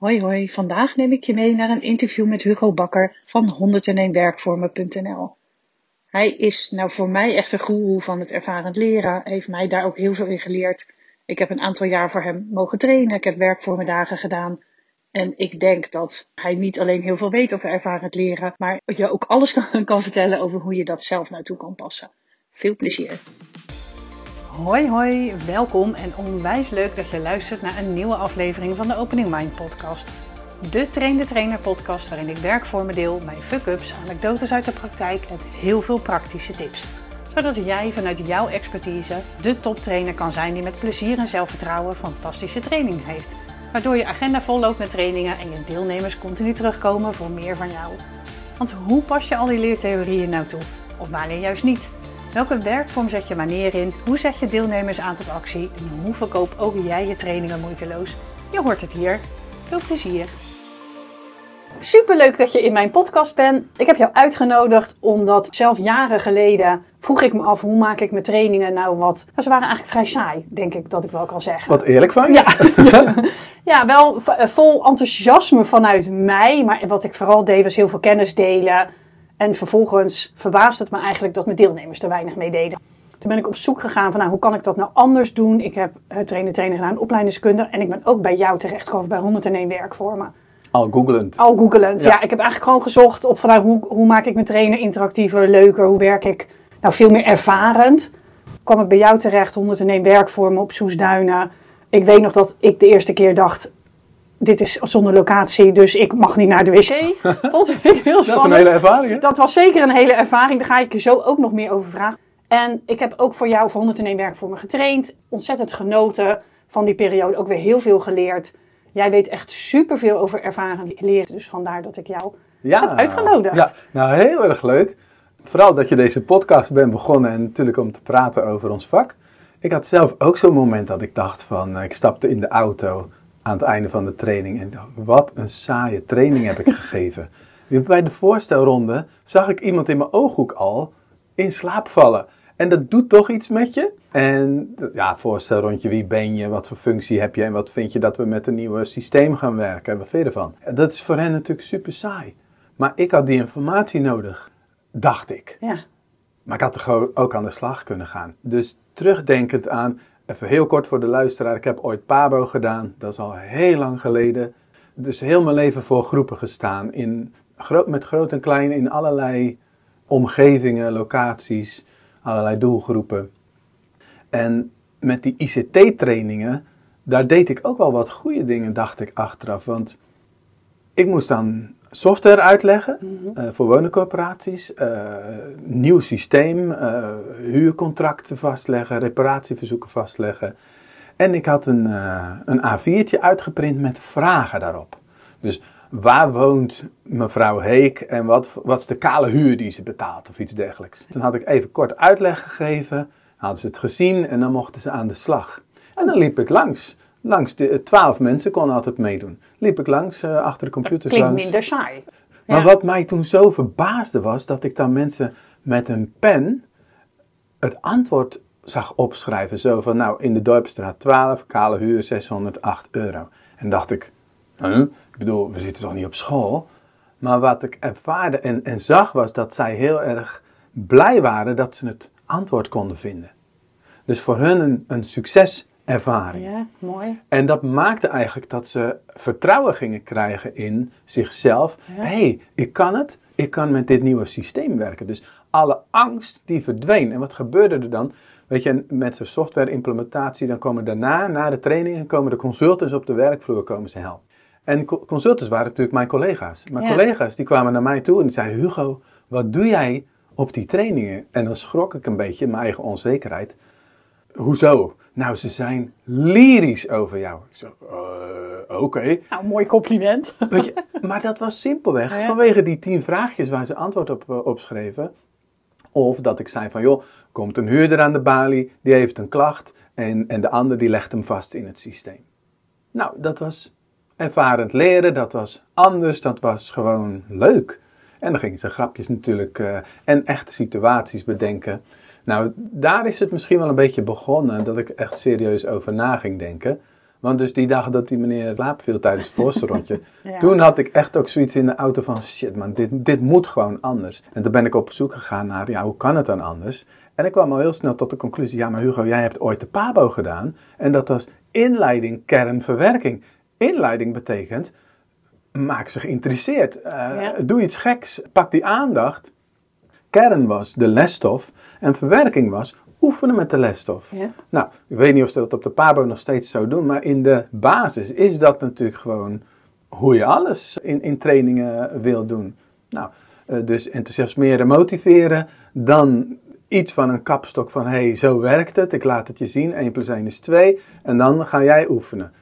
Hoi hoi, vandaag neem ik je mee naar een interview met Hugo Bakker van 101werkvormen.nl. Hij is nou voor mij echt een goeroe van het ervarend leren, heeft mij daar ook heel veel in geleerd. Ik heb een aantal jaar voor hem mogen trainen, ik heb werkvormendagen gedaan. En ik denk dat hij niet alleen heel veel weet over ervarend leren, maar je ook alles kan, kan vertellen over hoe je dat zelf naartoe kan passen. Veel plezier! Hoi hoi, welkom en onwijs leuk dat je luistert naar een nieuwe aflevering van de Opening Mind podcast. De Train de Trainer podcast waarin ik werkvormen deel, mijn fuck-ups, anekdotes uit de praktijk en heel veel praktische tips. Zodat jij vanuit jouw expertise de toptrainer kan zijn die met plezier en zelfvertrouwen fantastische training heeft. Waardoor je agenda vol loopt met trainingen en je deelnemers continu terugkomen voor meer van jou. Want hoe pas je al die leertheorieën nou toe? Of wanneer juist niet? Welke werkvorm zet je wanneer in? Hoe zet je deelnemers aan tot actie? En hoe verkoop ook jij je trainingen moeiteloos? Je hoort het hier. Veel plezier! Super leuk dat je in mijn podcast bent. Ik heb jou uitgenodigd omdat zelf jaren geleden vroeg ik me af hoe maak ik mijn trainingen nou wat. Nou, ze waren eigenlijk vrij saai, denk ik dat ik wel kan zeggen. Wat eerlijk van je. Ja, ja wel vol enthousiasme vanuit mij. Maar wat ik vooral deed was heel veel kennis delen. En vervolgens verbaasde het me eigenlijk dat mijn deelnemers er weinig mee deden. Toen ben ik op zoek gegaan van nou, hoe kan ik dat nou anders doen. Ik heb uh, trainen trainen gedaan, opleidingskunde. En ik ben ook bij jou terechtgekomen bij 101 werkvormen. Al googelend. Al googelend, ja. Ik heb eigenlijk gewoon gezocht op van nou, hoe, hoe maak ik mijn trainen interactiever, leuker. Hoe werk ik nou veel meer ervarend. Kwam ik bij jou terecht, 101 werkvormen op Soesduinen. Ik weet nog dat ik de eerste keer dacht, dit is zonder locatie, dus ik mag niet naar de wc. Vond ik heel spannend. Dat is een hele ervaring. Hè? Dat was zeker een hele ervaring. Daar ga ik je zo ook nog meer over vragen. En ik heb ook voor jou voor 101 werkvormen getraind. Ontzettend genoten van die periode. Ook weer heel veel geleerd. Jij weet echt superveel over ervaren leren. Dus vandaar dat ik jou ja, heb uitgenodigd. Ja, nou heel erg leuk. Vooral dat je deze podcast bent begonnen en natuurlijk om te praten over ons vak. Ik had zelf ook zo'n moment dat ik dacht van, ik stapte in de auto aan het einde van de training. En wat een saaie training heb ik gegeven. Bij de voorstelronde zag ik iemand in mijn ooghoek al in slaap vallen. En dat doet toch iets met je. En ja, voorstelrondje, wie ben je, wat voor functie heb je en wat vind je dat we met een nieuw systeem gaan werken? Wat vind je ervan? Dat is voor hen natuurlijk super saai. Maar ik had die informatie nodig, dacht ik. Ja. Maar ik had er ook aan de slag kunnen gaan. Dus terugdenkend aan Even heel kort voor de luisteraar. Ik heb ooit Pabo gedaan. Dat is al heel lang geleden. Dus heel mijn leven voor groepen gestaan. In, met groot en klein in allerlei omgevingen, locaties, allerlei doelgroepen. En met die ICT-trainingen, daar deed ik ook wel wat goede dingen, dacht ik achteraf. Want ik moest dan software uitleggen mhm. eh, voor woningcorporaties, uh, nieuw systeem, uh, huurcontracten vastleggen, reparatieverzoeken vastleggen. En ik had een, een A4'tje uitgeprint met vragen daarop. Dus waar woont mevrouw Heek en wat, wat is de kale huur die ze betaalt of iets dergelijks. Toen had ik even kort uitleg gegeven, hadden ze het gezien en dan mochten ze aan de slag. En dan liep ik langs langs de twaalf mensen konden altijd meedoen. Liep ik langs uh, achter de computers klinkt langs. minder saai. Maar wat mij toen zo verbaasde was dat ik dan mensen met een pen het antwoord zag opschrijven. Zo van, nou, in de Dorpstraat 12, kale huur 608 euro. En dacht ik, huh? ik bedoel, we zitten toch niet op school? Maar wat ik ervaarde en, en zag was dat zij heel erg blij waren dat ze het antwoord konden vinden. Dus voor hun een, een succes ervaring. Ja, mooi. En dat maakte eigenlijk dat ze vertrouwen gingen krijgen in zichzelf. Hé, hey, ik kan het. Ik kan met dit nieuwe systeem werken. Dus alle angst die verdween. En wat gebeurde er dan? Weet je, met zo'n software implementatie, dan komen daarna, na de trainingen, komen de consultants op de werkvloer komen ze helpen. En consultants waren natuurlijk mijn collega's. Mijn collega's die kwamen naar mij toe en zeiden, Hugo, wat doe jij op die trainingen? En dan schrok ik een beetje, mijn eigen onzekerheid. Hoezo? Nou, ze zijn lyrisch over jou. Ik zo, uh, oké. Nou, mooi compliment. Weet je, maar dat was simpelweg vanwege die tien vraagjes waar ze antwoord op uh, opschreven. Of dat ik zei van, joh, komt een huurder aan de balie, die heeft een klacht en, en de ander die legt hem vast in het systeem. Nou, dat was ervarend leren, dat was anders, dat was gewoon leuk. En dan gingen ze grapjes natuurlijk uh, en echte situaties bedenken. Nou, daar is het misschien wel een beetje begonnen dat ik echt serieus over na ging denken. Want dus die dag dat die meneer slaap viel tijdens het voorste rondje, Ja. toen had ik echt ook zoiets in de auto van shit man, dit, dit moet gewoon anders. En toen ben ik op zoek gegaan naar, ja, hoe kan het dan anders? En ik kwam al heel snel tot de conclusie, ja maar Hugo, jij hebt ooit de PABO gedaan. En dat was inleiding, kern, verwerking. Inleiding betekent, maak ze geïnteresseerd. Eh, Ja. Doe iets geks, pak die aandacht. Kern was de lesstof en verwerking was oefenen met de lesstof. Ja. Nou, ik weet niet of ze dat op de PABO nog steeds zo doen, maar in de basis is dat natuurlijk gewoon hoe je alles in, in trainingen wil doen. Nou, eh, dus enthousiasmeren, motiveren, dan iets van een kapstok van hé, hey, zo werkt het, ik laat het je zien, 1 plus 1 is 2, en dan ga jij oefenen.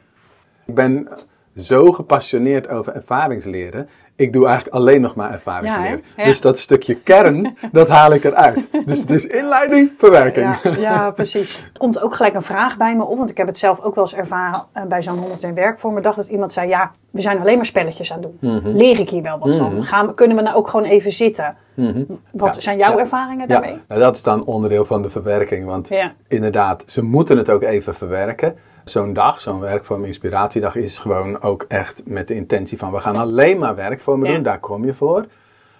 Ik ben zo gepassioneerd over ervaringsleren. Ik doe eigenlijk alleen nog maar. Ja? Ja. Dus dat stukje kern, dat haal ik eruit. Dus het is inleiding, verwerking. Ja, ja, precies. Er komt ook gelijk een vraag bij me op, want ik heb het zelf ook wel eens ervaren eh, bij zo'n 101 werkvormen. dacht dat iemand zei, ja, we zijn alleen maar spelletjes aan het doen. Mhm. Leer ik hier wel wat van? Gaan, we- kunnen we nou ook gewoon even zitten? Wat Ja, zijn jouw ervaringen daarmee? nou, dat is dan onderdeel van de verwerking. Want inderdaad, ze moeten het ook even verwerken. Zo'n dag, zo'n werkvorm inspiratiedag is gewoon ook echt met de intentie van we gaan alleen maar werkvormen Ja. doen, daar kom je voor.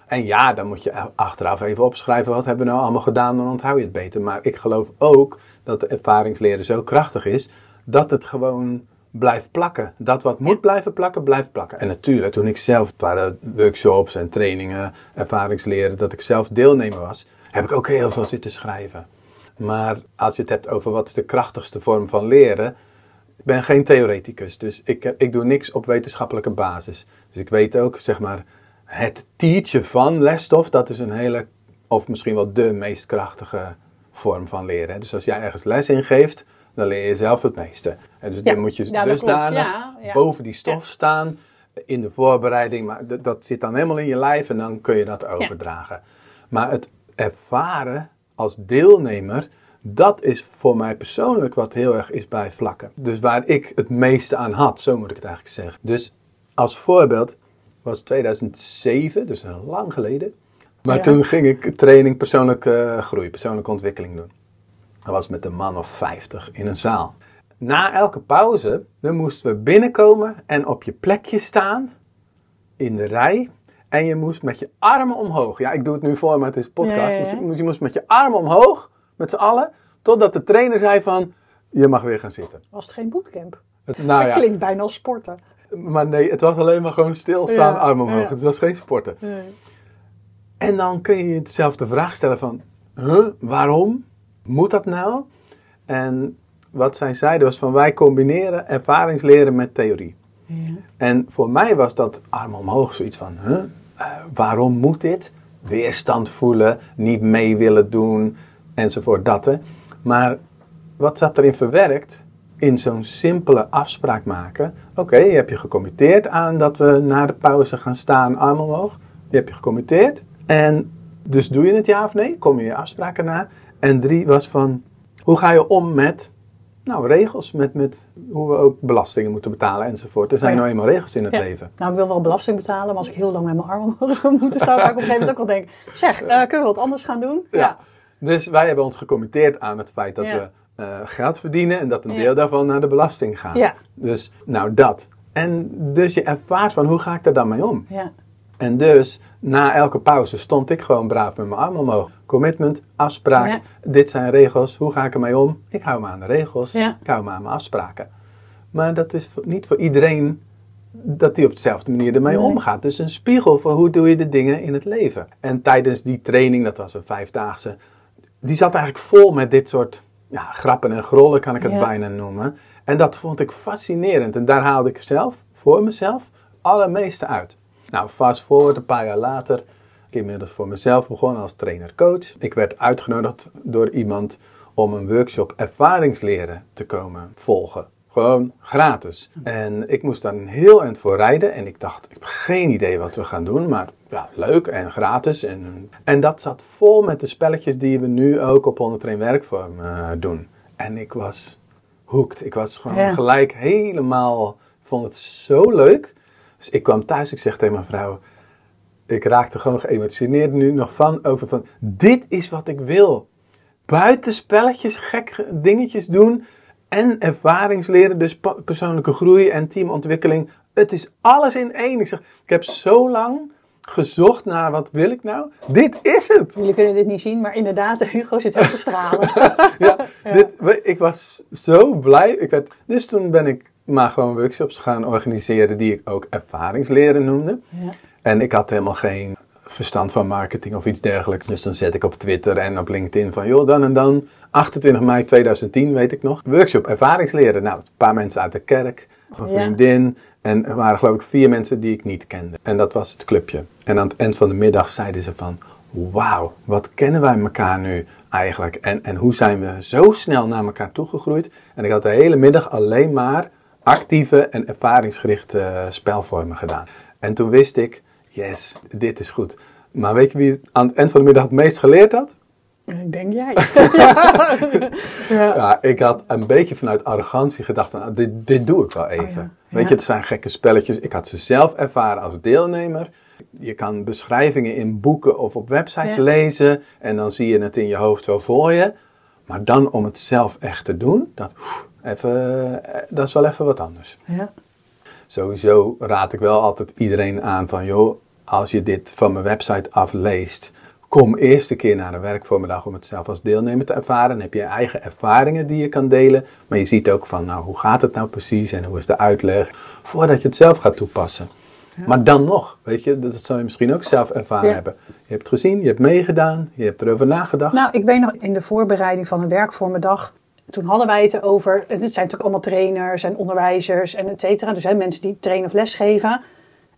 En ja, dan moet je achteraf even opschrijven wat hebben we nou allemaal gedaan, dan onthoud je het beter. Maar ik geloof ook dat de ervaringsleren zo krachtig is dat het gewoon blijft plakken. Dat wat moet blijven plakken, blijft plakken. En natuurlijk, toen ik zelf, het waren workshops en trainingen, ervaringsleren, dat ik zelf deelnemer was, heb ik ook heel veel zitten schrijven. Maar als je het hebt over wat is de krachtigste vorm van leren, ik ben geen theoreticus, dus ik, ik doe niks op wetenschappelijke basis. Dus ik weet ook, zeg maar, het teachen van lesstof, dat is een hele, of misschien wel de meest krachtige vorm van leren. Dus als jij ergens les in geeft, dan leer je zelf het meeste. En dus Ja, dan moet je ja, klopt. dusdanig Ja, boven die stof staan in de voorbereiding, maar dat zit dan helemaal in je lijf en dan kun je dat overdragen. Maar het ervaren als deelnemer, dat is voor mij persoonlijk wat heel erg is bij vlakken. Dus waar ik het meeste aan had, zo moet ik het eigenlijk zeggen. Dus als voorbeeld was 2007, dus lang geleden. Maar Ja. toen ging ik training persoonlijke groei, persoonlijke ontwikkeling doen. Dat was met een man of 50 in een zaal. Na elke pauze, dan moesten we binnenkomen en op je plekje staan in de rij. En je moest met je armen omhoog. Ja, ik doe het nu voor, maar het is een podcast. Ja, ja, je moest met je armen omhoog, met z'n allen, totdat de trainer zei van, je mag weer gaan zitten. Was het geen bootcamp? Het- nou dat ja, klinkt bijna als sporten. maar nee, het was alleen maar gewoon stilstaan, Ja, armen omhoog. ja. Het was geen sporten. En dan kun je jezelf de vraag stellen van, huh, waarom moet dat nou? En wat zij zeiden was van, wij combineren ervaringsleren met theorie. En voor mij was dat armen omhoog zoiets van, huh, eh, waarom moet dit? Weerstand voelen, niet mee willen doen, enzovoort, dat hè. Maar wat zat erin verwerkt? In zo'n simpele afspraak maken. Oké, je hebt je gecommitteerd aan dat we na de pauze gaan staan, armen omhoog. Je hebt je gecommitteerd. En dus doe je het ja of nee? Kom je je afspraken na? En drie was van, hoe ga je om met, nou, regels, met, met hoe we ook belastingen moeten betalen enzovoort. Er zijn nou eenmaal regels in het Ja. leven. Nou, ik wil wel belasting betalen, maar als ik heel lang met mijn armen omhoog zou moeten staan, zou ik op een gegeven moment ook wel denken, zeg, eh, kunnen we wat anders gaan doen? Ja. Dus wij hebben ons gecommitteerd aan het feit dat Ja. we eh, geld verdienen en dat een deel daarvan naar de belasting gaat. Ja. Dus, nou dat. En dus je ervaart van hoe ga ik daar dan mee om? Ja. En dus na elke pauze stond ik gewoon braaf met mijn arm omhoog. Commitment, afspraak, Ja. dit zijn regels, hoe ga ik ermee om? Ik hou me aan de regels, Ja. ik hou me aan mijn afspraken. Maar dat is niet voor iedereen dat die op dezelfde manier ermee Nee. omgaat. Dus een spiegel voor hoe doe je de dingen in het leven. En tijdens die training, dat was een vijfdaagse, die zat eigenlijk vol met dit soort ja, grappen en grollen, kan ik het Ja. bijna noemen. En dat vond ik fascinerend. En daar haalde ik zelf, voor mezelf, allermeeste uit. Nou, fast forward, een paar jaar later, ik inmiddels voor mezelf begonnen als trainer-coach. Ik werd uitgenodigd door iemand om een workshop ervaringsleren te komen volgen. Gewoon gratis. En ik moest daar een heel eind voor rijden. En ik dacht, ik heb geen idee wat we gaan doen. Maar ja, leuk en gratis. En, en dat zat vol met de spelletjes die we nu ook op 101 werkvorm eh, doen. En ik was hooked. Ik was gewoon Ja. gelijk helemaal, vond het zo leuk. Dus ik kwam thuis, ik zeg tegen mijn vrouw, ik raakte gewoon geëmotioneerd nu nog van, over van, dit is wat ik wil. Buiten spelletjes, gek dingetjes doen, en ervaringsleren, dus persoonlijke groei en teamontwikkeling. Het is alles in één. Ik zeg, ik heb zo lang gezocht naar wat wil ik nou? Dit is het! Jullie kunnen dit niet zien, maar inderdaad, Hugo zit heel te stralen. ja, Dit, we- ik was zo blij. Ik werd, dus toen ben ik maar gewoon workshops gaan organiseren die ik ook ervaringsleren noemde. Ja. En ik had helemaal geen verstand van marketing of iets dergelijks. Dus dan zet ik op Twitter en op LinkedIn van, joh, dan en dan, 28 mei 2010, weet ik nog, workshop ervaringsleren. Nou, een paar mensen uit de kerk, een Ja. vriendin. En er waren geloof ik vier mensen die ik niet kende. En dat was het clubje. En aan het eind van de middag zeiden ze van, wauw, wat kennen wij elkaar nu eigenlijk? En, en hoe zijn we zo snel naar elkaar toegegroeid? En ik had de hele middag alleen maar actieve en ervaringsgerichte eh, spelvormen gedaan. En toen wist ik, yes, dit is goed. Maar weet je wie aan het eind van de middag het meest geleerd had? Ik denk jij. Ja, ik had een beetje vanuit arrogantie gedacht van, ah, dit, dit doe ik wel even. Oh ja. Weet je, het zijn gekke spelletjes. Ik had ze zelf ervaren als deelnemer. Je kan beschrijvingen in boeken of op websites lezen en dan zie je het in je hoofd wel voor je. Maar dan om het zelf echt te doen, dat, even, eh, dat is wel even wat anders. Ja. Sowieso raad ik wel altijd iedereen aan van, joh, als je dit van mijn website afleest, kom eerst een keer naar een werkvoormiddag om het zelf als deelnemer te ervaren. Dan heb je eigen ervaringen die je kan delen, maar je ziet ook van, nou, hoe gaat het nou precies en hoe is de uitleg, voordat je het zelf gaat toepassen. Maar dan nog, weet je, dat zou je misschien ook zelf ervaren Ja. hebben. Je hebt het gezien, je hebt meegedaan, je hebt erover nagedacht. Nou, ik weet nog in de voorbereiding van een werk voor mijn dag. Toen hadden wij het over. Het zijn natuurlijk allemaal trainers en onderwijzers en et cetera. Dus hè, mensen die trainen of lesgeven.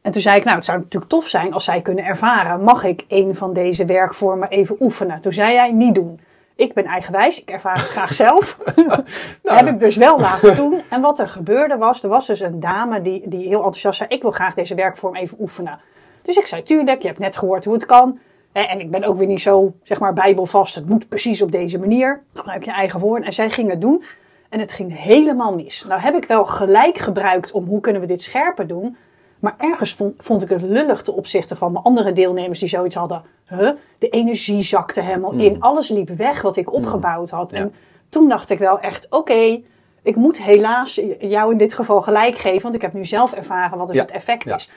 En toen zei ik, nou, het zou natuurlijk tof zijn als zij kunnen ervaren. Mag ik een van deze werkvormen even oefenen? Toen zei jij, niet doen. Ik ben eigenwijs, ik ervaar het graag zelf. heb ik dus wel laten doen. En wat er gebeurde was, er was dus een dame die, die heel enthousiast zei, ik wil graag deze werkvorm even oefenen. Dus ik zei, tuurlijk, je hebt net gehoord hoe het kan. En ik ben ook weer niet zo, zeg maar, bijbelvast. Het moet precies op deze manier. Gebruik je eigen woorden. En zij ging het doen. En het ging helemaal mis. Nou heb ik wel gelijk gebruikt om hoe kunnen we dit scherper doen. Maar ergens vond, vond ik het lullig ten opzichte van de andere deelnemers die zoiets hadden. Huh? De energie zakte helemaal in. Alles liep weg wat ik opgebouwd had. Ja. En toen dacht ik wel echt, oké, ik moet helaas jou in dit geval gelijk geven. Want ik heb nu zelf ervaren wat dus Ja. het effect Ja. is.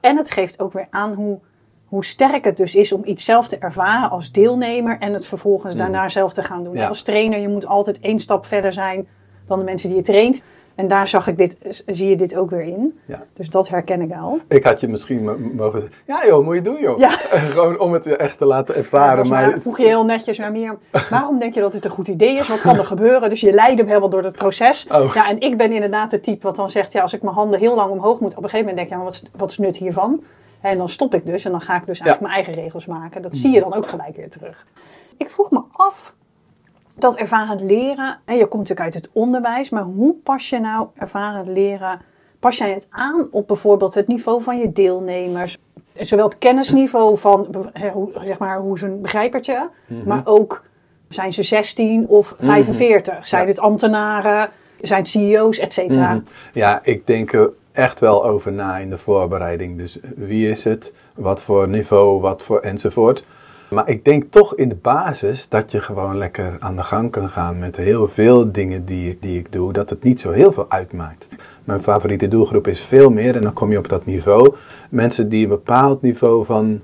En het geeft ook weer aan hoe, hoe sterk het dus is om iets zelf te ervaren als deelnemer. En het vervolgens daarna zelf te gaan doen. Als trainer, je moet altijd één stap verder zijn dan de mensen die je traint. En daar zag ik dit, zie je dit ook weer in. Ja. Dus dat herken ik wel. Ik had je misschien mo- mogen zeggen, ja joh, moet je doen joh. Ja. Gewoon om het echt te laten Ja, ervaren. was maar, maar vroeg je heel netjes naar meer. Waarom denk je dat dit een goed idee is? Wat kan er gebeuren? Dus je leidt hem helemaal door het proces. Oh. Ja, en ik ben inderdaad het type wat dan zegt: ja, als ik mijn handen heel lang omhoog moet, op een gegeven moment denk ik: ja, wat, is- wat is nut hiervan? En dan stop ik dus en dan ga ik dus eigenlijk Ja. mijn eigen regels maken. Dat zie je dan ook gelijk weer terug. Ik vroeg me af dat ervarend leren, en je komt natuurlijk uit het onderwijs, maar hoe pas je nou ervarend leren? Pas jij het aan op bijvoorbeeld het niveau van je deelnemers? Zowel het kennisniveau van zeg maar, hoe is een begrijpertje, maar ook zijn ze 16 of 45? Zijn Ja. dit ambtenaren? Zijn het CEO's, et cetera? Mhm. Ja, ik denk er echt wel over na in de voorbereiding. Dus wie is het? Wat voor niveau? Wat voor enzovoort. Maar ik denk toch in de basis dat je gewoon lekker aan de gang kan gaan met heel veel dingen die ik, die ik doe. Dat het niet zo heel veel uitmaakt. Mijn favoriete doelgroep is veel meer en dan kom je op dat niveau. Mensen die een bepaald niveau van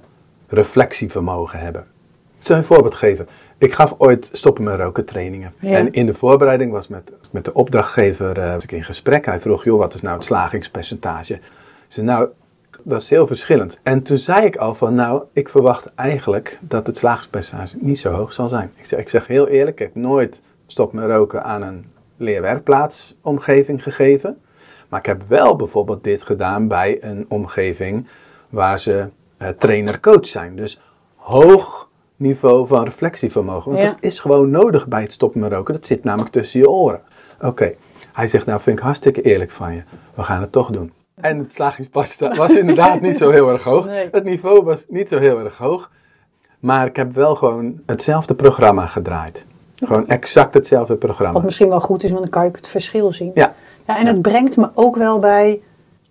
reflectievermogen hebben. Ik zal een voorbeeld geven. Ik gaf ooit stoppen met roken trainingen. Ja. En in de voorbereiding was met, met de opdrachtgever eh, was ik in gesprek. Hij vroeg, joh, wat is nou het slagingspercentage? Ik zei, nou, dat is heel verschillend. En toen zei ik al van, nou, ik verwacht eigenlijk dat het slagingspercentage niet zo hoog zal zijn. Ik zeg, ik zeg heel eerlijk, ik heb nooit stop met roken aan een leerwerkplaatsomgeving gegeven. Maar ik heb wel bijvoorbeeld dit gedaan bij een omgeving waar ze eh, trainer-coach zijn. Dus hoog niveau van reflectievermogen. Want Ja. dat is gewoon nodig bij het stoppen met roken. Dat zit namelijk tussen je oren. Oké, hij zegt, nou vind ik hartstikke eerlijk van je. We gaan het toch doen. En het slagingspercentage was inderdaad niet zo heel erg hoog. Nee. Het niveau was niet zo heel erg hoog. Maar ik heb wel gewoon hetzelfde programma gedraaid. Gewoon exact hetzelfde programma. Wat misschien wel goed is, want dan kan je het verschil zien. Ja. Ja, en het brengt me ook wel bij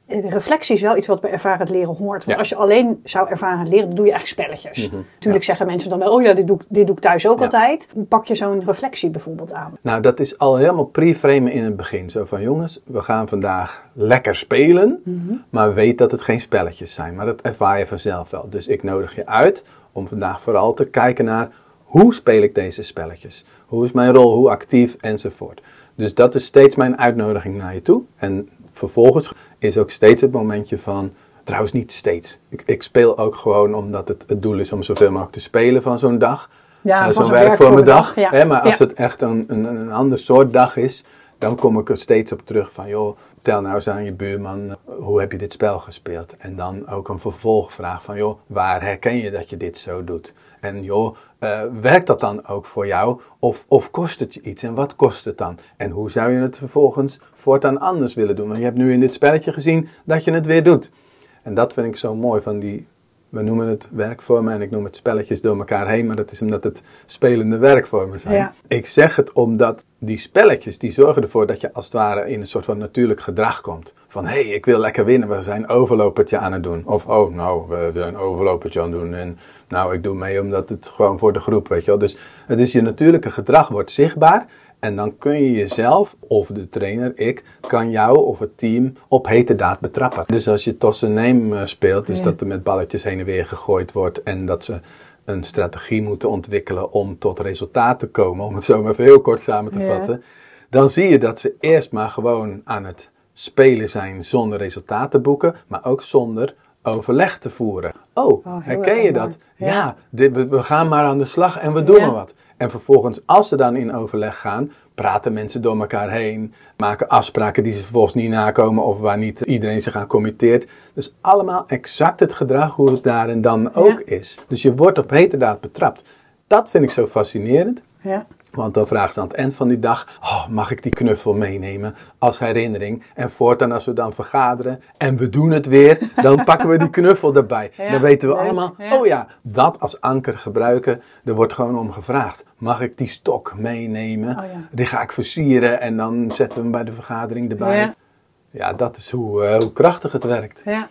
de reflectie is wel iets wat bij ervarend leren hoort. Want Ja. als je alleen zou ervaren leren, dan doe je eigenlijk spelletjes. Mhm. Natuurlijk zeggen mensen dan wel, oh ja, dit doe, ik- dit doe ik thuis ook Ja. altijd. Pak je zo'n reflectie bijvoorbeeld aan? Nou, dat is al helemaal pre-framen in het begin. Zo van, jongens, we gaan vandaag lekker spelen, maar weet dat het geen spelletjes zijn. Maar dat ervaar je vanzelf wel. Dus ik nodig je uit om vandaag vooral te kijken naar, hoe speel ik deze spelletjes? Hoe is mijn rol, hoe actief, enzovoort. Dus dat is steeds mijn uitnodiging naar je toe. En vervolgens is ook steeds het momentje van, trouwens niet steeds. Ik, ik speel ook gewoon omdat het het doel is om zoveel mogelijk te spelen van zo'n dag. Ja, Eh, zo'n werk voor mijn dag. Ja. Hè, maar als Ja. het echt een, een, een ander soort dag is, dan kom ik er steeds op terug van, joh, tel nou eens aan je buurman, eh, hoe heb je dit spel gespeeld? En dan ook een vervolgvraag van, joh, waar herken je dat je dit zo doet? En joh, eh, werkt dat dan ook voor jou? Of, of kost het je iets? En wat kost het dan? En hoe zou je het vervolgens voortaan anders willen doen? Want je hebt nu in dit spelletje gezien dat je het weer doet. En dat vind ik zo mooi van die, we noemen het werkvormen en ik noem het spelletjes door elkaar heen, maar dat is omdat het spelende werkvormen zijn. Ja. Ik zeg het omdat die spelletjes, die zorgen ervoor dat je als het ware in een soort van natuurlijk gedrag komt. Van, hé, hey, ik wil lekker winnen, we zijn overlopertje aan het doen. Of, oh, nou, we zijn overlopertje aan het doen en nou, ik doe mee omdat het gewoon voor de groep, weet je wel. Dus het is je natuurlijke gedrag wordt zichtbaar en dan kun je jezelf, of de trainer, ik, kan jou of het team op hete daad betrappen. Dus als je toss en neem eh, speelt, dus Ja. dat er met balletjes heen en weer gegooid wordt en dat ze een strategie moeten ontwikkelen om tot resultaat te komen, om het zo maar even heel kort samen te Ja. vatten, dan zie je dat ze eerst maar gewoon aan het spelen zijn zonder resultaat te boeken, maar ook zonder overleg te voeren. Oh, Oh, herken je mooi. dat? Ja. Ja, dit, we, we gaan maar aan de slag en we doen Ja. maar wat. En vervolgens, als ze dan in overleg gaan, praten mensen door elkaar heen, maken afspraken die ze vervolgens niet nakomen of waar niet iedereen zich aan committeert. Dus allemaal exact het gedrag hoe het daar en dan ook is. Dus je wordt op heterdaad betrapt. Dat vind ik zo fascinerend. Ja. Want dan vraagt ze aan het eind van die dag: oh, mag ik die knuffel meenemen als herinnering? En voortaan, als we dan vergaderen en we doen het weer, dan pakken we die knuffel erbij. Ja, dan weten we leuk, allemaal: ja. oh ja, dat als anker gebruiken. Er wordt gewoon om gevraagd: mag ik die stok meenemen? Oh ja. Die ga ik versieren en dan zetten we hem bij de vergadering erbij. Ja. Ja, dat is hoe, eh, hoe krachtig het werkt. Ja.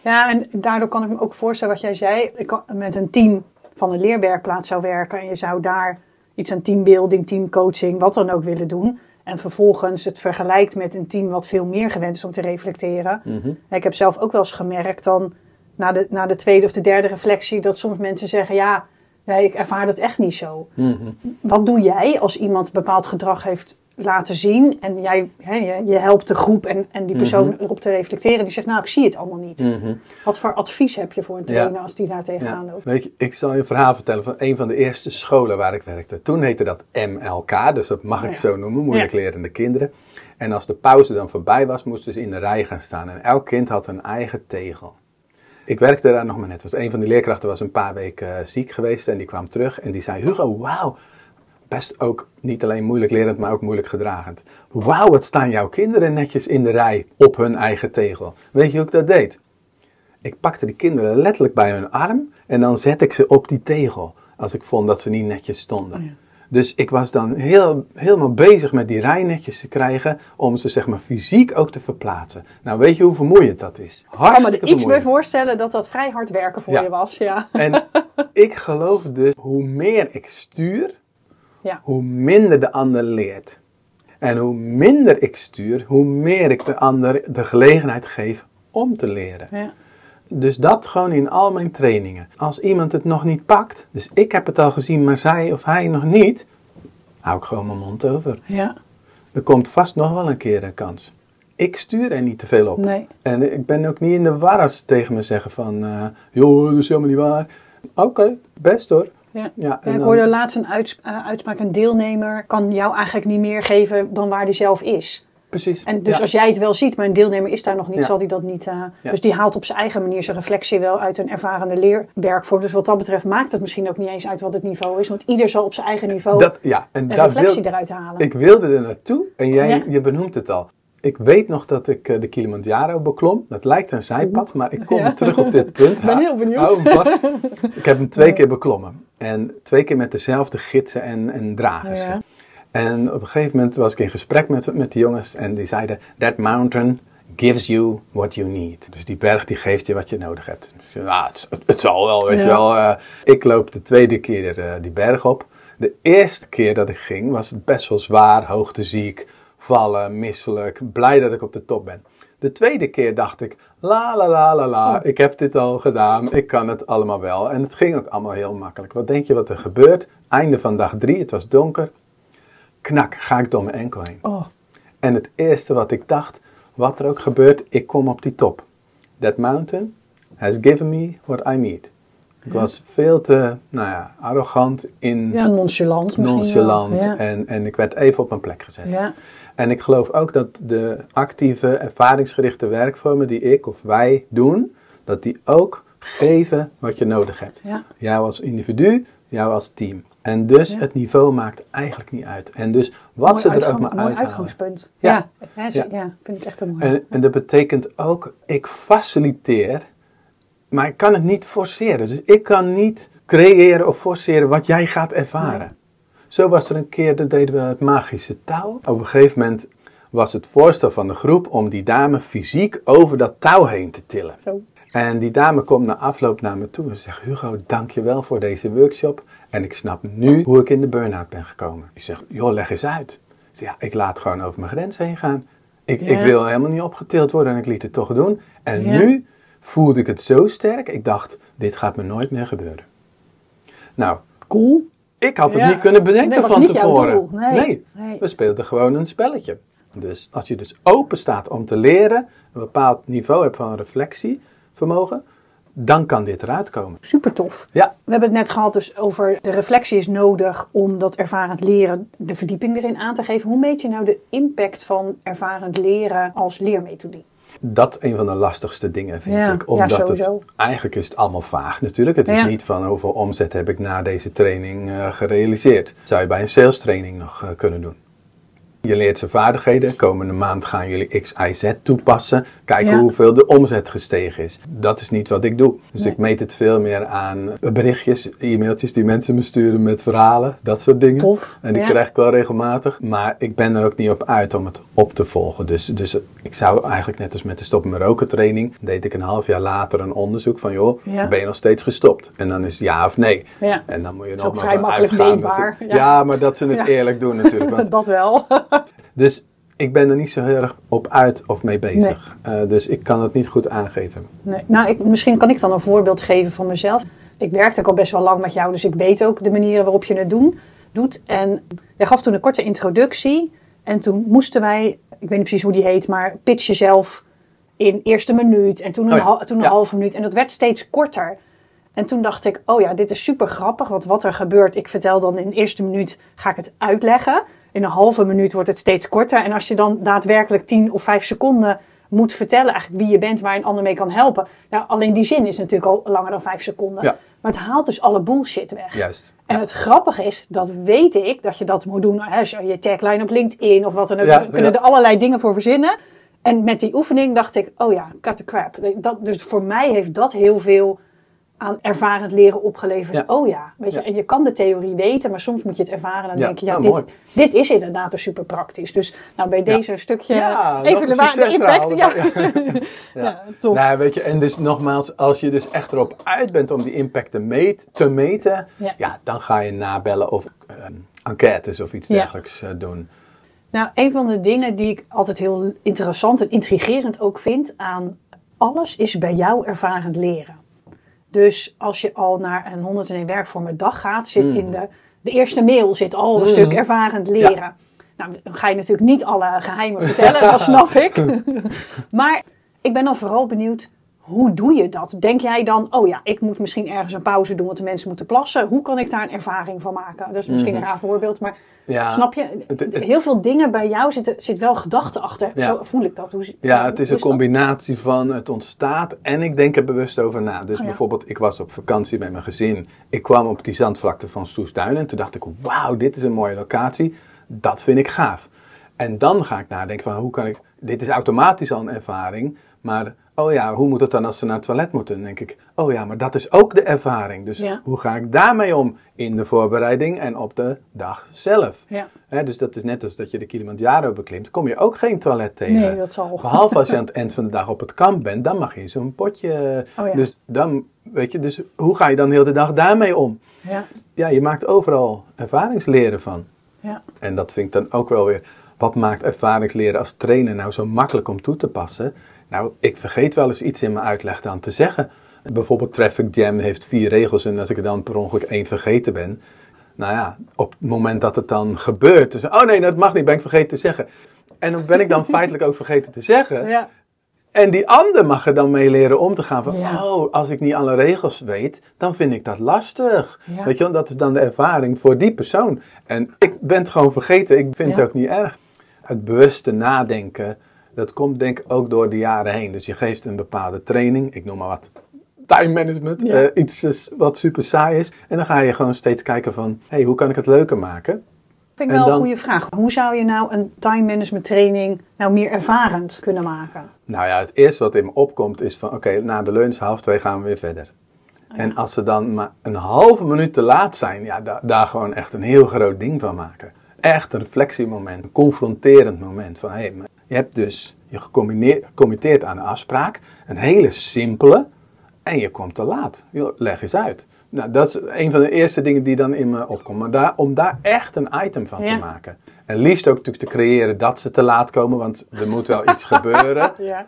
ja, en daardoor kan ik me ook voorstellen wat jij zei. Ik kan met een team van een leerwerkplaats zou werken en je zou daar iets aan teambuilding, teamcoaching, wat dan ook willen doen. En vervolgens het vergelijkt met een team wat veel meer gewend is om te reflecteren. Mhm. Ik heb zelf ook wel eens gemerkt dan na de, na de tweede of de derde reflectie dat soms mensen zeggen ja, nee, ik ervaar dat echt niet zo. Mhm. Wat doe jij als iemand bepaald gedrag heeft laten zien en jij, hè, je, je helpt de groep en, en die persoon erop te reflecteren, die zegt nou ik zie het allemaal niet. Mhm. Wat voor advies heb je voor een trainer Ja. als die daar tegenaan Ja, loopt? weet je, ik zal je een verhaal vertellen van een van de eerste scholen waar ik werkte. Toen heette dat MLK, dus dat mag ik Ja. zo noemen, moeilijk Ja. lerende kinderen. En als de pauze dan voorbij was, moesten ze in de rij gaan staan. En elk kind had een eigen tegel. Ik werkte daar nog maar net. Was een van die leerkrachten was een paar weken eh, ziek geweest en die kwam terug en die zei: Hugo, wauw, best ook niet alleen moeilijk lerend, maar ook moeilijk gedragend. Wauw, wat staan jouw kinderen netjes in de rij op hun eigen tegel. Weet je hoe ik dat deed? Ik pakte die kinderen letterlijk bij hun arm en dan zette ik ze op die tegel. Als ik vond dat ze niet netjes stonden. Oh ja. Dus ik was dan heel, helemaal bezig met die rij netjes te krijgen. Om ze zeg maar fysiek ook te verplaatsen. Nou weet je hoe vermoeiend dat is? Ik kan me er Hartstikke iets vermoeiend. voorstellen dat dat vrij hard werken voor Ja. je was. Ja. En ik geloof dus, hoe meer ik stuur, Ja. hoe minder de ander leert. En hoe minder ik stuur, hoe meer ik de ander de gelegenheid geef om te leren. Ja. Dus dat gewoon in al mijn trainingen. Als iemand het nog niet pakt, dus ik heb het al gezien, maar zij of hij nog niet, hou ik gewoon mijn mond over. ja. Er komt vast nog wel een keer een kans. Ik stuur er niet te veel op. Nee. En ik ben ook niet in de war als ze tegen me zeggen van, eh, joh, dat is helemaal niet waar. Oké, best hoor. Ja. Ja, en ik dan- hoorde laatst een uits- eh, uitspraak: een deelnemer kan jou eigenlijk niet meer geven dan waar die zelf is. Precies. En dus Ja. als jij het wel ziet, maar een deelnemer is daar nog niet, Ja. zal die dat niet. eh, Ja. Dus die haalt op zijn eigen manier zijn reflectie wel uit een ervarende leerwerkvorm. Dus wat dat betreft maakt het misschien ook niet eens uit wat het niveau is, want ieder zal op zijn eigen niveau Dat, ja, en een reflectie wil, eruit halen. ik wilde er naartoe en jij je benoemt het al. Ik weet nog dat ik eh, de Kilimanjaro beklom. Dat lijkt een zijpad, maar ik kom Ja. terug op dit punt. ben Ha- heel benieuwd. vast. Ik heb hem twee keer beklommen. En twee keer met dezelfde gidsen en, en dragers. Ja. En op een gegeven moment was ik in gesprek met, met die jongens en die zeiden: That mountain gives you what you need. Dus die berg die geeft je wat je nodig hebt. Dus, het, het, zal wel, weet je wel. Uh, ik loop de tweede keer uh, die berg op. De eerste keer dat ik ging was het best wel zwaar, hoogteziek, vallen, misselijk, blij dat ik op de top ben. De tweede keer dacht ik, la la la la la, ik heb dit al gedaan, ik kan het allemaal wel. En het ging ook allemaal heel makkelijk. Wat denk je wat er gebeurt? Einde van dag drie, het was donker. Knak, ga ik door mijn enkel heen. Oh. En het eerste wat ik dacht, wat er ook gebeurt, ik kom op die top. That mountain has given me what I need. Ik was veel te, nou ja, arrogant in... Ja, nonchalant misschien Nonchalant. Ja. En, en ik werd even op mijn plek gezet. Ja. En ik geloof ook dat de actieve, ervaringsgerichte werkvormen die ik of wij doen, dat die ook geven wat je nodig hebt. Ja. Jou als individu, jou als team. En dus Ja. het niveau maakt eigenlijk niet uit. En dus wat Mooi ze er ook maar mooi uithalen. uitgangspunt. Ja. Ja. Ja. Ja. ja, vind ik echt een mooi. En, en dat betekent ook, ik faciliteer, maar ik kan het niet forceren. Dus ik kan niet creëren of forceren wat jij gaat ervaren. Zo was er een keer, dat deden we het magische touw. Op een gegeven moment was het voorstel van de groep om die dame fysiek over dat touw heen te tillen. Zo. En die dame komt na afloop naar me toe en zegt: Hugo, dankjewel voor deze workshop. En ik snap nu hoe ik in de burn-out ben gekomen. Ik zeg: Joh, leg eens uit. Ik zeg, ja, ik laat gewoon over mijn grens heen gaan. Ik, Ja. ik wil helemaal niet opgetild worden en ik liet het toch doen. En Ja. nu voelde ik het zo sterk. Ik dacht: dit gaat me nooit meer gebeuren. Nou, Cool. Ik had het Ja. niet kunnen bedenken Nee, van tevoren. Nee. Nee. we speelden gewoon een spelletje. Dus als je dus open staat om te leren, een bepaald niveau hebt van reflectievermogen, dan kan dit eruit komen. Super tof. Ja, We hebben het net gehad dus over de reflectie is nodig om dat ervarend leren, de verdieping erin aan te geven. Hoe meet je nou de impact van ervarend leren als leermethodie? Dat is een van de lastigste dingen vind Ja, ik. Omdat het, eigenlijk is het allemaal vaag natuurlijk. Het is Ja. niet van hoeveel omzet heb ik na deze training eh, gerealiseerd. Dat zou je bij een sales training nog eh, kunnen doen. Je leert ze vaardigheden. Komende maand gaan jullie X, Y, Z toepassen. Kijken Ja. hoeveel de omzet gestegen is. Dat is niet wat ik doe. Dus Nee. ik meet het veel meer aan berichtjes, e-mailtjes die mensen me sturen met verhalen. Dat soort dingen. Tof, En die ja. krijg ik wel regelmatig. Maar ik ben er ook niet op uit om het op te volgen. Dus, dus ik zou eigenlijk net als met de stoppen met roken training. Deed ik een half jaar later een onderzoek van joh, Ja. ben je nog steeds gestopt? En dan is het ja of nee. Ja. En dan moet je nog maar uitgaan. ja. maar dat ze het eerlijk doen natuurlijk. Want, dat wel. Dus ik ben er niet zo heel erg op uit of mee bezig. Eh, dus ik kan het niet goed aangeven. Nee. Nou, ik, misschien kan ik dan een voorbeeld geven van mezelf. Ik werkte ook al best wel lang met jou, dus ik weet ook de manieren waarop je het doen, doet. En jij gaf toen een korte introductie. En toen moesten wij, ik weet niet precies hoe die heet, maar pitch jezelf in eerste minuut. En toen een, Oh ja, toen een ja. halve minuut. En dat werd steeds korter. En toen dacht ik, oh ja, dit is super grappig. Want wat er gebeurt, ik vertel dan in de eerste minuut, ga ik het uitleggen. In een halve minuut wordt het steeds korter. En als je dan daadwerkelijk 10 of 5 seconden moet vertellen eigenlijk wie je bent, waar een ander mee kan helpen. Nou, alleen die zin is natuurlijk al langer dan 5 seconden. Ja. Maar het haalt dus alle bullshit weg. Juist. En het grappige is, dat weet ik, dat je dat moet doen. Als je je tagline op LinkedIn of wat dan ook. Ja, kunnen er allerlei dingen voor verzinnen. En met die oefening dacht ik, oh ja, cut the crap. Dat, dus voor mij heeft dat heel veel aan ervarend leren opgeleverd. Ja. Oh ja, weet je. Ja. En je kan de theorie weten, maar soms moet je het ervaren. En dan Ja, denk je, ja, nou, dit, dit is inderdaad super praktisch. Dus nou, bij deze stukje even de, impact. Ja. Ja. Ja, tof. Nou, weet je, en dus nogmaals, als je dus echt erop uit bent om die impact te, meet, te meten, Ja. dan ga je nabellen of eh, enquêtes of iets dergelijks eh, doen. Nou, een van de dingen die ik altijd heel interessant en intrigerend ook vind aan alles is bij jou ervarend leren. Dus als je al naar een 101 werkvormen dag gaat, zit in de, de eerste mail zit al een stuk ervarend leren. Nou, dan ga je natuurlijk niet alle geheimen vertellen, dat snap ik. maar ik ben dan vooral benieuwd, hoe doe je dat? Denk jij dan, oh ja, ik moet misschien ergens een pauze doen, want de mensen moeten plassen. Hoe kan ik daar een ervaring van maken? Dat is misschien een raar voorbeeld, maar Ja, snap je? het- het- Heel veel dingen bij jou zitten zit wel gedachte achter. Ja. Zo voel ik dat. Hoe, Ja, het is een combinatie van het ontstaat en ik denk er bewust over na. Dus Oh ja. bijvoorbeeld, ik was op vakantie met mijn gezin. Ik kwam op die zandvlakte van Stoesduin en toen dacht ik, wauw, dit is een mooie locatie. Dat vind ik gaaf. En dan ga ik nadenken van, hoe kan ik... Dit is automatisch al een ervaring, Maar, oh ja, hoe moet het dan als ze naar het toilet moeten? Dan denk ik, oh ja, maar dat is ook de ervaring. Dus Ja. hoe ga ik daarmee om in de voorbereiding en op de dag zelf? Ja. Dus dat is net als dat je de Kilimanjaro beklimt, kom je ook geen toilet tegen. Nee, dat zal. Behalve als je aan het eind van de dag op het kamp bent, dan mag je zo'n potje. Oh ja. Dus dan, weet je, dus hoe ga je dan heel de dag daarmee om? Ja. Ja, je maakt overal ervaringsleren van. Ja. En dat vind ik dan ook wel weer. Wat maakt ervaringsleren als trainer nou zo makkelijk om toe te passen? Nou, ik vergeet wel eens iets in mijn uitleg dan te zeggen. Bijvoorbeeld Traffic Jam heeft vier regels en als ik er dan per ongeluk één vergeten ben. Nou ja, op het moment dat het dan gebeurt. Dus, oh nee, dat mag niet, ben ik vergeten te zeggen. En dan ben ik dan feitelijk ook vergeten te zeggen. Ja. En die ander mag er dan mee leren om te gaan. Van, Ja. oh, als ik niet alle regels weet, dan vind ik dat lastig. Ja. Weet je dat is dan de ervaring voor die persoon. En ik ben het gewoon vergeten, ik vind het ook niet erg. Het bewuste nadenken, dat komt denk ik ook door de jaren heen. Dus je geeft een bepaalde training, ik noem maar wat, time management, Ja. eh, iets is wat super saai is. En dan ga je gewoon steeds kijken van, hey, hoe kan ik het leuker maken? Vind ik wel een goede vraag. Hoe zou je nou een time management training nou meer ervarend kunnen maken? Nou ja, het eerste wat in me opkomt is van, oké, na de lunch, half twee gaan we weer verder. En als ze dan maar een halve minuut te laat zijn, ja, da- daar gewoon echt een heel groot ding van maken. Echt een reflectiemoment, een confronterend moment. Van, hé, maar je hebt dus je gecommitteerd aan een afspraak, een hele simpele, en je komt te laat. Leg eens uit. Nou, dat is een van de eerste dingen die dan in me opkomt. Maar daar, om daar echt een item van Ja. te maken. En liefst ook natuurlijk te creëren dat ze te laat komen, want er moet wel iets gebeuren. Ja.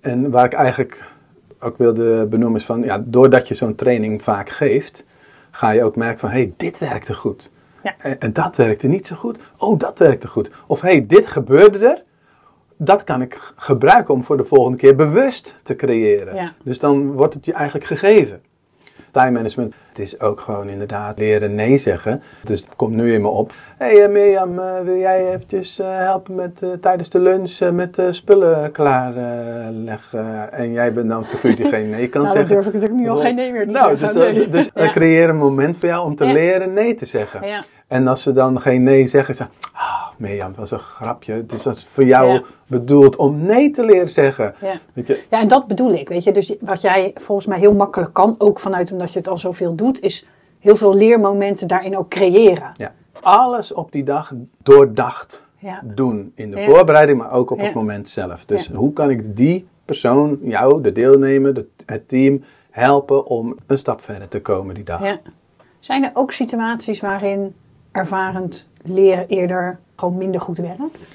En waar ik eigenlijk ook wilde benoemen is van, ja, doordat je zo'n training vaak geeft, ga je ook merken van, hé, hey, dit werkte goed. Ja. En, en dat werkte niet zo goed. Oh, dat werkte goed. Of hé, hey, dit gebeurde er. Dat kan ik gebruiken om voor de volgende keer bewust te creëren. Ja. Dus dan wordt het je eigenlijk gegeven. Time management, het is ook gewoon inderdaad leren nee zeggen. Dus het komt nu in me op. Hé hey, eh, Mirjam, eh, wil jij eventjes eh, helpen met, tijdens de lunch met spullen klaarleggen? en jij bent dan figuur die geen nee kan Nou, dan zeggen. durf ik natuurlijk nu al geen nee meer te nou, zeggen. Dus, Nee. dus Ja. creëer een moment voor jou om te Ja. leren nee te zeggen. En als ze dan geen nee zeggen, zeggen ah, Mirjam, dat was een grapje. Het is voor jou Ja. bedoeld om nee te leren zeggen. Ja. Weet je? Ja, en dat bedoel ik, weet je. Dus wat jij volgens mij heel makkelijk kan, ook vanuit omdat je het al zoveel doet, is heel veel leermomenten daarin ook creëren. Ja. Alles op die dag doordacht Ja. doen. In de voorbereiding, maar ook op het moment zelf. Dus hoe kan ik die persoon, jou, de deelnemer, de- het team, helpen om een stap verder te komen die dag? Ja. Zijn er ook situaties waarin ervarend leren eerder gewoon minder goed werkt?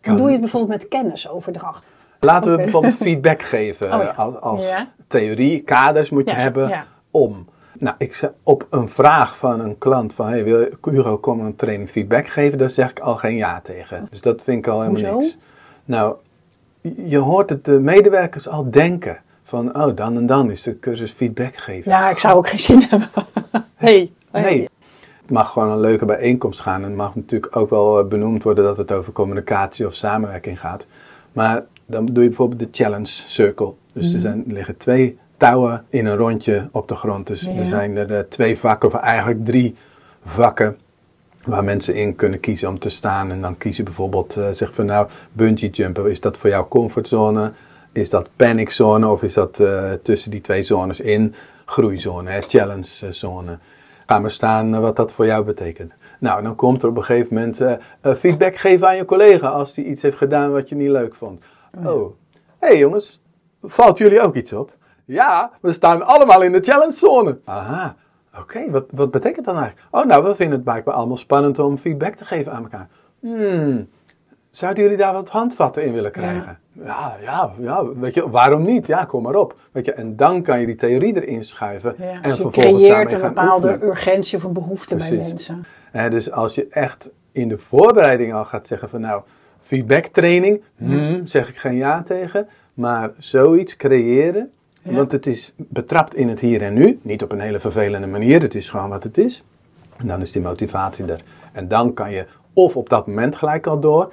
Kan- doe je het bijvoorbeeld met kennisoverdracht. Laten we bijvoorbeeld feedback geven Oh ja. als, als Ja. theorie. Kaders moet je Ja, hebben ja. om. Nou, ik zeg op een vraag van een klant van, hey, wil Hugo komen een training feedback geven? Daar zeg ik al geen ja tegen. Dus dat vind ik al helemaal Hoezo? niks. Nou, je hoort het de medewerkers al denken. Van, oh, dan en dan is de cursus feedback geven. Ja, ik zou ook geen zin hebben. hey. Nee. Het mag gewoon een leuke bijeenkomst gaan. En het mag natuurlijk ook wel eh, benoemd worden dat het over communicatie of samenwerking gaat. Maar dan doe je bijvoorbeeld de challenge circle. Dus Mhm. er, zijn, er liggen twee touwen in een rondje op de grond. Dus Ja. er zijn er eh, twee vakken, of eigenlijk drie vakken. Waar mensen in kunnen kiezen om te staan. En dan kies je bijvoorbeeld, eh zeg van nou, bungee jumpen. Is dat voor jou comfortzone? Is dat paniczone? Of is dat tussen die twee zones in? Groeizone, hè, challenge zone. Ga maar staan eh, wat dat voor jou betekent. Nou, dan komt er op een gegeven moment eh, eh, feedback geven aan je collega als die iets heeft gedaan wat je niet leuk vond. Oh, hé hey jongens, valt jullie ook iets op? Ja, we staan allemaal in de challenge zone. Aha, oké, wat, wat betekent dat eigenlijk? Oh, nou, we vinden het blijkbaar allemaal spannend om feedback te geven aan elkaar. Hmm, zouden jullie daar wat handvatten in willen krijgen? Ja, ja, ja, weet je, waarom niet? Ja, kom maar op. Weet je, en dan kan je die theorie erin schuiven. Ja, en dus je vervolgens creëert een bepaalde oefenen. urgentie of een behoefte bij mensen. Dus als je echt in de voorbereiding al gaat zeggen van nou, feedback training, hmm, zeg ik geen ja tegen. Maar zoiets creëren, Ja. want het is betrapt in het hier en nu. Niet op een hele vervelende manier, het is gewoon wat het is. En dan is die motivatie er. En dan kan je of op dat moment gelijk al door,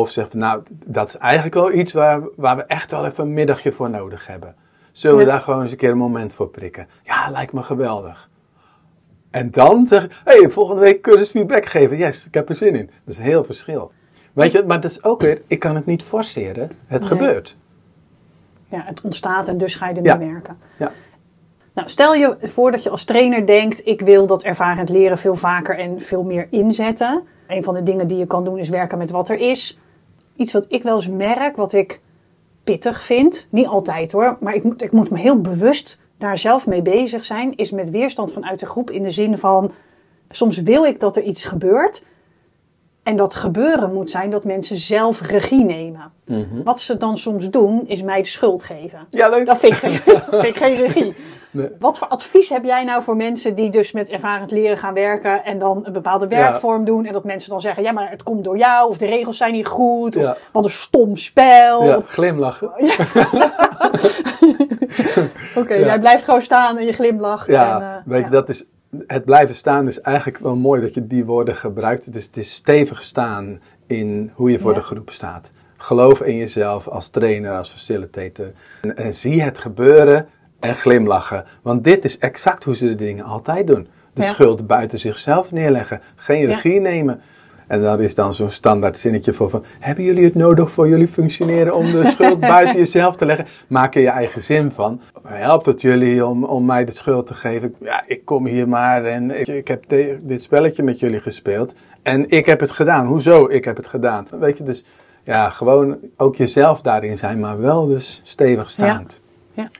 of zeg van nou, dat is eigenlijk wel iets waar, waar we echt wel even een middagje voor nodig hebben. Zullen we daar gewoon eens een keer een moment voor prikken? Ja, lijkt me geweldig. En dan zeg hé, hey, volgende week cursus feedback geven. Yes, ik heb er zin in. Dat is een heel verschil. Weet je, maar dat is ook weer, ik kan het niet forceren. Het Nee. gebeurt. ja, het ontstaat en dus ga je ermee Ja. werken. Ja. Nou, stel je voor dat je als trainer denkt: ik wil dat ervarend leren veel vaker en veel meer inzetten. Een van de dingen die je kan doen is werken met wat er is. Iets wat ik wel eens merk, wat ik pittig vind, niet altijd hoor, maar ik moet, ik moet me heel bewust daar zelf mee bezig zijn, is met weerstand vanuit de groep in de zin van: soms wil ik dat er iets gebeurt. En dat gebeuren moet zijn dat mensen zelf regie nemen. Wat ze dan soms doen, is mij de schuld geven. Ja, leuk. Dat vind ik geen, vind ik geen regie. Nee. Wat voor advies heb jij nou voor mensen die dus met ervarend leren gaan werken en dan een bepaalde werkvorm doen en dat mensen dan zeggen, ja maar het komt door jou of de regels zijn niet goed of Ja. wat een stom spel. Ja, Of- glimlachen. Oké, jij blijft gewoon staan en je glimlacht. Ja, en, eh, weet je, dat is, het blijven staan is eigenlijk wel mooi dat je die woorden gebruikt. Dus het is stevig staan in hoe je voor de groep staat. Geloof in jezelf als trainer, als facilitator. En, en zie het gebeuren en glimlachen. Want dit is exact hoe ze de dingen altijd doen. De Ja. schuld buiten zichzelf neerleggen. Geen Ja. regie nemen. En daar is dan zo'n standaard zinnetje voor van... Hebben jullie het nodig voor jullie functioneren om de schuld buiten jezelf te leggen? Maak er je eigen zin van. Helpt het jullie om, om mij de schuld te geven? Ja, ik kom hier maar en ik, ik heb de- dit spelletje met jullie gespeeld. En ik heb het gedaan. Hoezo ik heb het gedaan? Weet je, dus ja, gewoon ook jezelf daarin zijn, maar wel dus stevig staand. Ja.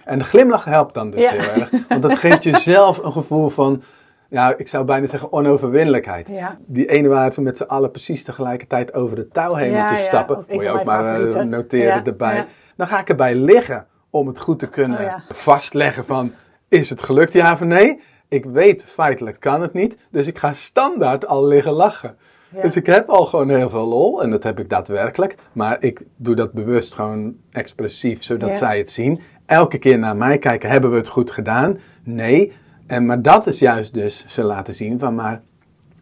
En de glimlach helpt dan dus Ja. heel erg. Want dat geeft jezelf een gevoel van... Ja, ik zou bijna zeggen onoverwinnelijkheid. Ja. Die ene waar ze met z'n allen precies tegelijkertijd over de touw heen moeten stappen. Moet je ook maar eh, favorieten. noteren erbij. Dan ga ik erbij liggen om het goed te kunnen Oh, vastleggen van... Is het gelukt, ja of nee? Ik weet, feitelijk kan het niet. Dus ik ga standaard al liggen lachen. Ja. Dus ik heb al gewoon heel veel lol. En dat heb ik daadwerkelijk. Maar ik doe dat bewust gewoon expressief, zodat Ja. zij het zien. Elke keer naar mij kijken, hebben we het goed gedaan? Nee. En, maar dat is juist dus ze laten zien van... Maar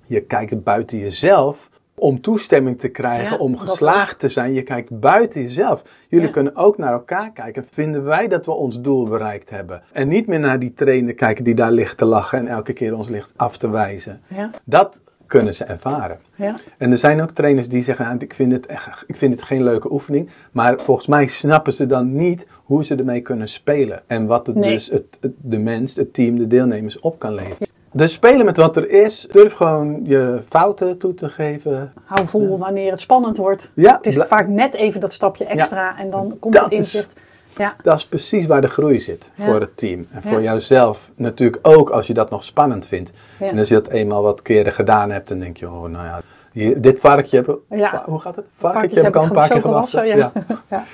je kijkt buiten jezelf om toestemming te krijgen, Ja, om geslaagd te zijn. Je kijkt buiten jezelf. Jullie Ja. kunnen ook naar elkaar kijken. Vinden wij dat we ons doel bereikt hebben? En niet meer naar die trainer kijken die daar ligt te lachen en elke keer ons ligt af te wijzen. Ja. Dat kunnen ze ervaren. Ja. En er zijn ook trainers die zeggen, "Ah, ik vind, het echt, ik vind het geen leuke oefening. Maar volgens mij snappen ze dan niet hoe ze ermee kunnen spelen. En wat het Nee. dus het, het- de mens, het team, de deelnemers op kan leveren. Dus spelen met wat er is. Durf gewoon je fouten toe te geven. Hou vol wanneer het spannend wordt. Ja, Het is vaak net even dat stapje extra en dan komt het is- inzicht. Ja. Dat is precies waar de groei zit Ja. voor het team. En voor Ja. jouzelf natuurlijk ook als je dat nog spannend vindt. En als je dat eenmaal wat keren gedaan hebt, dan denk je, oh nou ja, hier, dit varkentje heb ik, Ja. va- hoe gaat het? Varkentje heb ik al een paar keer gewassen. ja. Ja. Ja.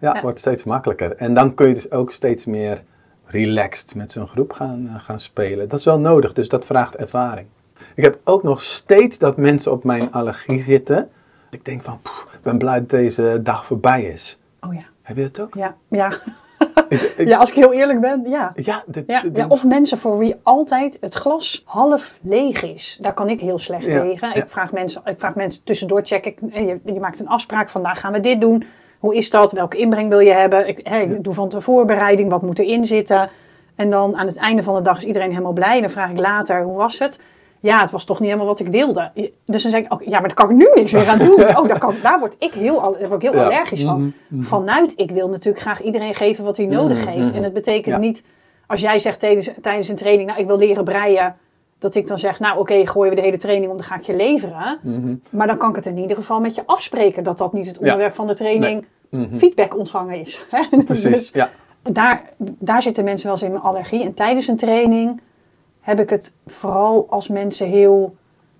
Ja, Ja. wordt steeds makkelijker. En dan kun je dus ook steeds meer relaxed met zo'n groep gaan, eh, gaan spelen. Dat is wel nodig, dus dat vraagt ervaring. Ik heb ook nog steeds dat mensen op mijn allergie zitten. Ik denk van, poeh, ik ben blij dat deze dag voorbij is. Oh ja. Heb je dat ook? Ja. Ja. Ik- ik- ja, als ik heel eerlijk ben, ja. ja, dit- Ja, dit- ja, of mensen voor wie altijd het glas half leeg is. Daar kan ik heel slecht Ja, tegen. Ik, vraag mensen, ik vraag mensen tussendoor check ik. eh, Je, je maakt een afspraak, vandaag gaan we dit doen. Hoe is dat? Welke inbreng wil je hebben? Ik, doe van de voorbereiding, wat moet erin zitten? En dan aan het einde van de dag is iedereen helemaal blij. En dan vraag ik later, hoe was het? Ja, het was toch niet helemaal wat ik wilde. Dus dan zeg ik, ook, ja, maar daar kan ik nu niks meer aan doen. Oh, daar, kan, daar word ik heel, daar word ik heel Ja. allergisch van. Mhm, Vanuit, ik wil natuurlijk graag iedereen geven wat hij nodig Mhm, heeft. mhm. En het betekent Ja. niet, als jij zegt tijdens, tijdens een training, nou, ik wil leren breien. Dat ik dan zeg, nou oké, gooien we de hele training om, dan ga ik je leveren. Mhm. Maar dan kan ik het in ieder geval met je afspreken. Dat dat niet het onderwerp van de training Mhm. feedback ontvangen is. Precies, Dus ja. daar, daar zitten mensen wel eens in mijn allergie. En tijdens een training heb ik het vooral als mensen heel...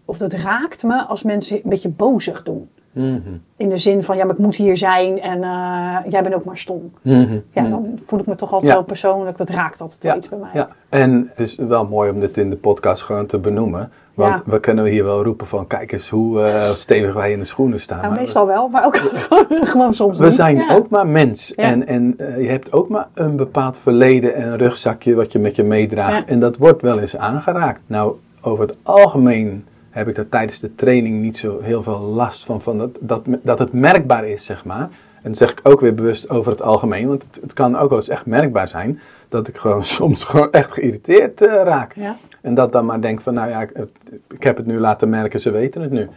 Of dat raakt me als mensen een beetje bozig doen. Mhm. In de zin van, ja, maar ik moet hier zijn en eh, jij bent ook maar stom. Mhm. Ja, Mhm. dan voel ik me toch altijd Ja. wel persoonlijk. Dat raakt altijd wel iets bij mij. ja, en het is wel mooi om dit in de podcast gewoon te benoemen. Want Ja. we kunnen hier wel roepen van, kijk eens hoe eh, stevig wij in de schoenen staan. Nou, Maar meestal wel, maar ook gewoon soms we niet. zijn Ja. ook maar mens. Ja. En, en eh, je hebt ook maar een bepaald verleden en een rugzakje wat je met je meedraagt. En dat wordt wel eens aangeraakt. Nou, over het algemeen heb ik daar tijdens de training niet zo heel veel last van. van dat, dat, dat het merkbaar is, zeg maar. En dat zeg ik ook weer bewust over het algemeen. Want het, het kan ook wel eens echt merkbaar zijn dat ik gewoon soms gewoon echt geïrriteerd eh, raak. Ja. En dat dan maar denk van, nou ja, ik, heb het nu laten merken, ze weten het nu.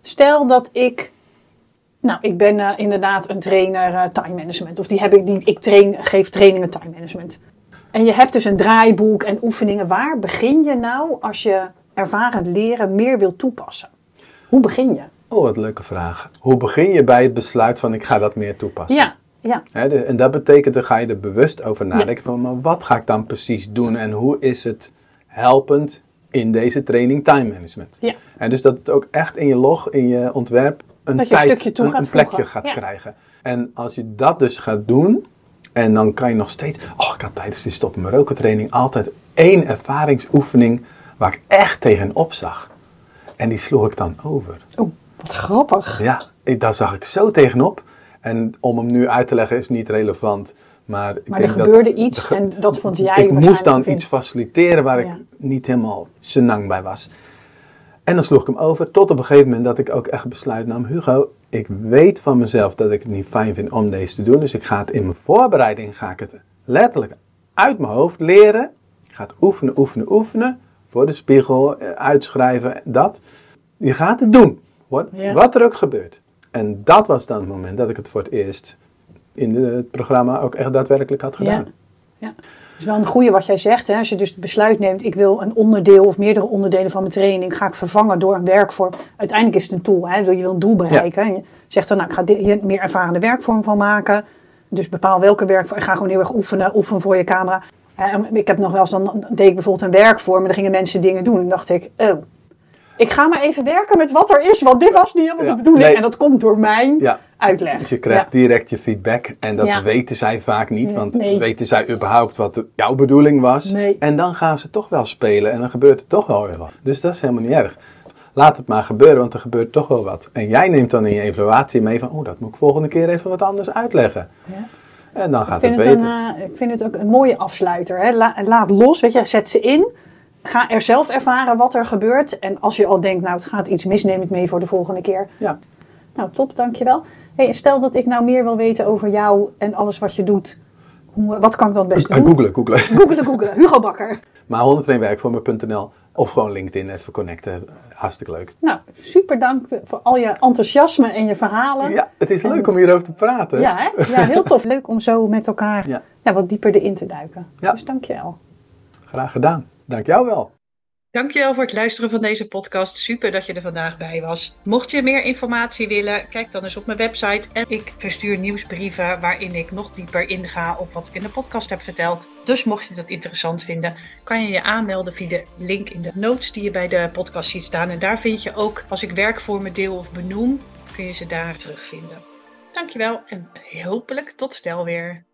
Stel dat ik nou, ik ben uh, inderdaad een trainer uh, time management. Of die heb ik, die, ik train, geef trainingen time management. En je hebt dus een draaiboek en oefeningen. Waar begin je nou als je ervarend leren meer wil toepassen? Hoe begin je? Oh, wat een leuke vraag. Hoe begin je bij het besluit van ik ga dat meer toepassen? Ja, ja. en dat betekent, dan ga je er bewust over nadenken van, maar wat ga ik dan precies doen en hoe is het helpend in deze training time management? Ja. En dus dat het ook echt in je log, in je ontwerp, een, Dat je een tijd, stukje toe een, gaat een plekje gaat Ja. krijgen. En als je dat dus gaat doen, en dan kan je nog steeds, oh, ik had tijdens die stop Marokko training altijd één ervaringsoefening waar ik echt tegenop zag. En die sloeg ik dan over. Oeh, wat grappig. Ja, ik, daar zag ik zo tegenop. En om hem nu uit te leggen is niet relevant. Maar, ik Maar er dat gebeurde iets ge- en dat vond jij Ik moest dan iets faciliteren waar Ja. ik niet helemaal senang bij was. En dan sloeg ik hem over tot op een gegeven moment dat ik ook echt besluit nam. Hugo, ik weet van mezelf dat ik het niet fijn vind om deze te doen. Dus ik ga het in mijn voorbereiding, ga ik het letterlijk uit mijn hoofd leren. Ik ga het oefenen, oefenen, oefenen. Voor de spiegel, eh, uitschrijven, dat. Je gaat het doen. Wat, Ja. wat er ook gebeurt. En dat was dan het moment dat ik het voor het eerst in het programma ook echt daadwerkelijk had gedaan. Ja. is wel een goede wat jij zegt. Hè? Als je dus het besluit neemt, ik wil een onderdeel of meerdere onderdelen van mijn training, ga ik vervangen door een werkvorm. Uiteindelijk is het een tool. Hè? Je wil een doel bereiken. En je zegt dan, nou, ik ga dit- hier een meer ervarende werkvorm van maken. Dus bepaal welke werkvorm. Ik ga gewoon heel erg oefenen. Oefen voor je camera. En ik heb nog wel eens, dan deed ik bijvoorbeeld een werkvorm en dan gingen mensen dingen doen. En dacht ik, oh, ik ga maar even werken met wat er is, want dit was niet helemaal Ja. de bedoeling. Nee. En dat komt door mijn Ja. Uitleg. Dus je krijgt Ja. direct je feedback. En dat Ja. weten zij vaak niet. Want Nee. weten zij überhaupt wat jouw bedoeling was? Nee. En dan gaan ze toch wel spelen. En dan gebeurt er toch wel weer wat. Dus dat is helemaal niet erg. Laat het maar gebeuren, want er gebeurt toch wel wat. En jij neemt dan in je evaluatie mee van... Oh, dat moet ik volgende keer even wat anders uitleggen. Ja. En dan gaat het het beter. een, eh, ik vind het ook een mooie afsluiter. Hè? La- laat los, weet je, zet ze in. Ga er zelf ervaren wat er gebeurt. En als je al denkt, nou het gaat iets mis, neem het mee voor de volgende keer. Ja. Nou, top, dankjewel. Hey, stel dat ik nou meer wil weten over jou en alles wat je doet. Hoe, wat kan ik dan Uh, doen? googelen, googelen. Googelen, googelen. Hugo Bakker. Maar 102werkvormen.nl of gewoon LinkedIn even connecten. Hartstikke leuk. Nou, super dank voor al je enthousiasme en je verhalen. Ja, het is leuk om hierover te praten. Ja, hè? ja, heel tof. Leuk om zo met elkaar Ja. ja, wat dieper erin te duiken. Ja. Dus dankjewel. Graag gedaan. Dank jou wel. Dankjewel voor het luisteren van deze podcast. Super dat je er vandaag bij was. Mocht je meer informatie willen, kijk dan eens op mijn website. En ik verstuur nieuwsbrieven waarin ik nog dieper inga op wat ik in de podcast heb verteld. Dus mocht je dat interessant vinden, kan je je aanmelden via de link in de notes die je bij de podcast ziet staan. En daar vind je ook, als ik werkvormen deel of benoem, kun je ze daar terugvinden. Dankjewel en hopelijk tot snel weer.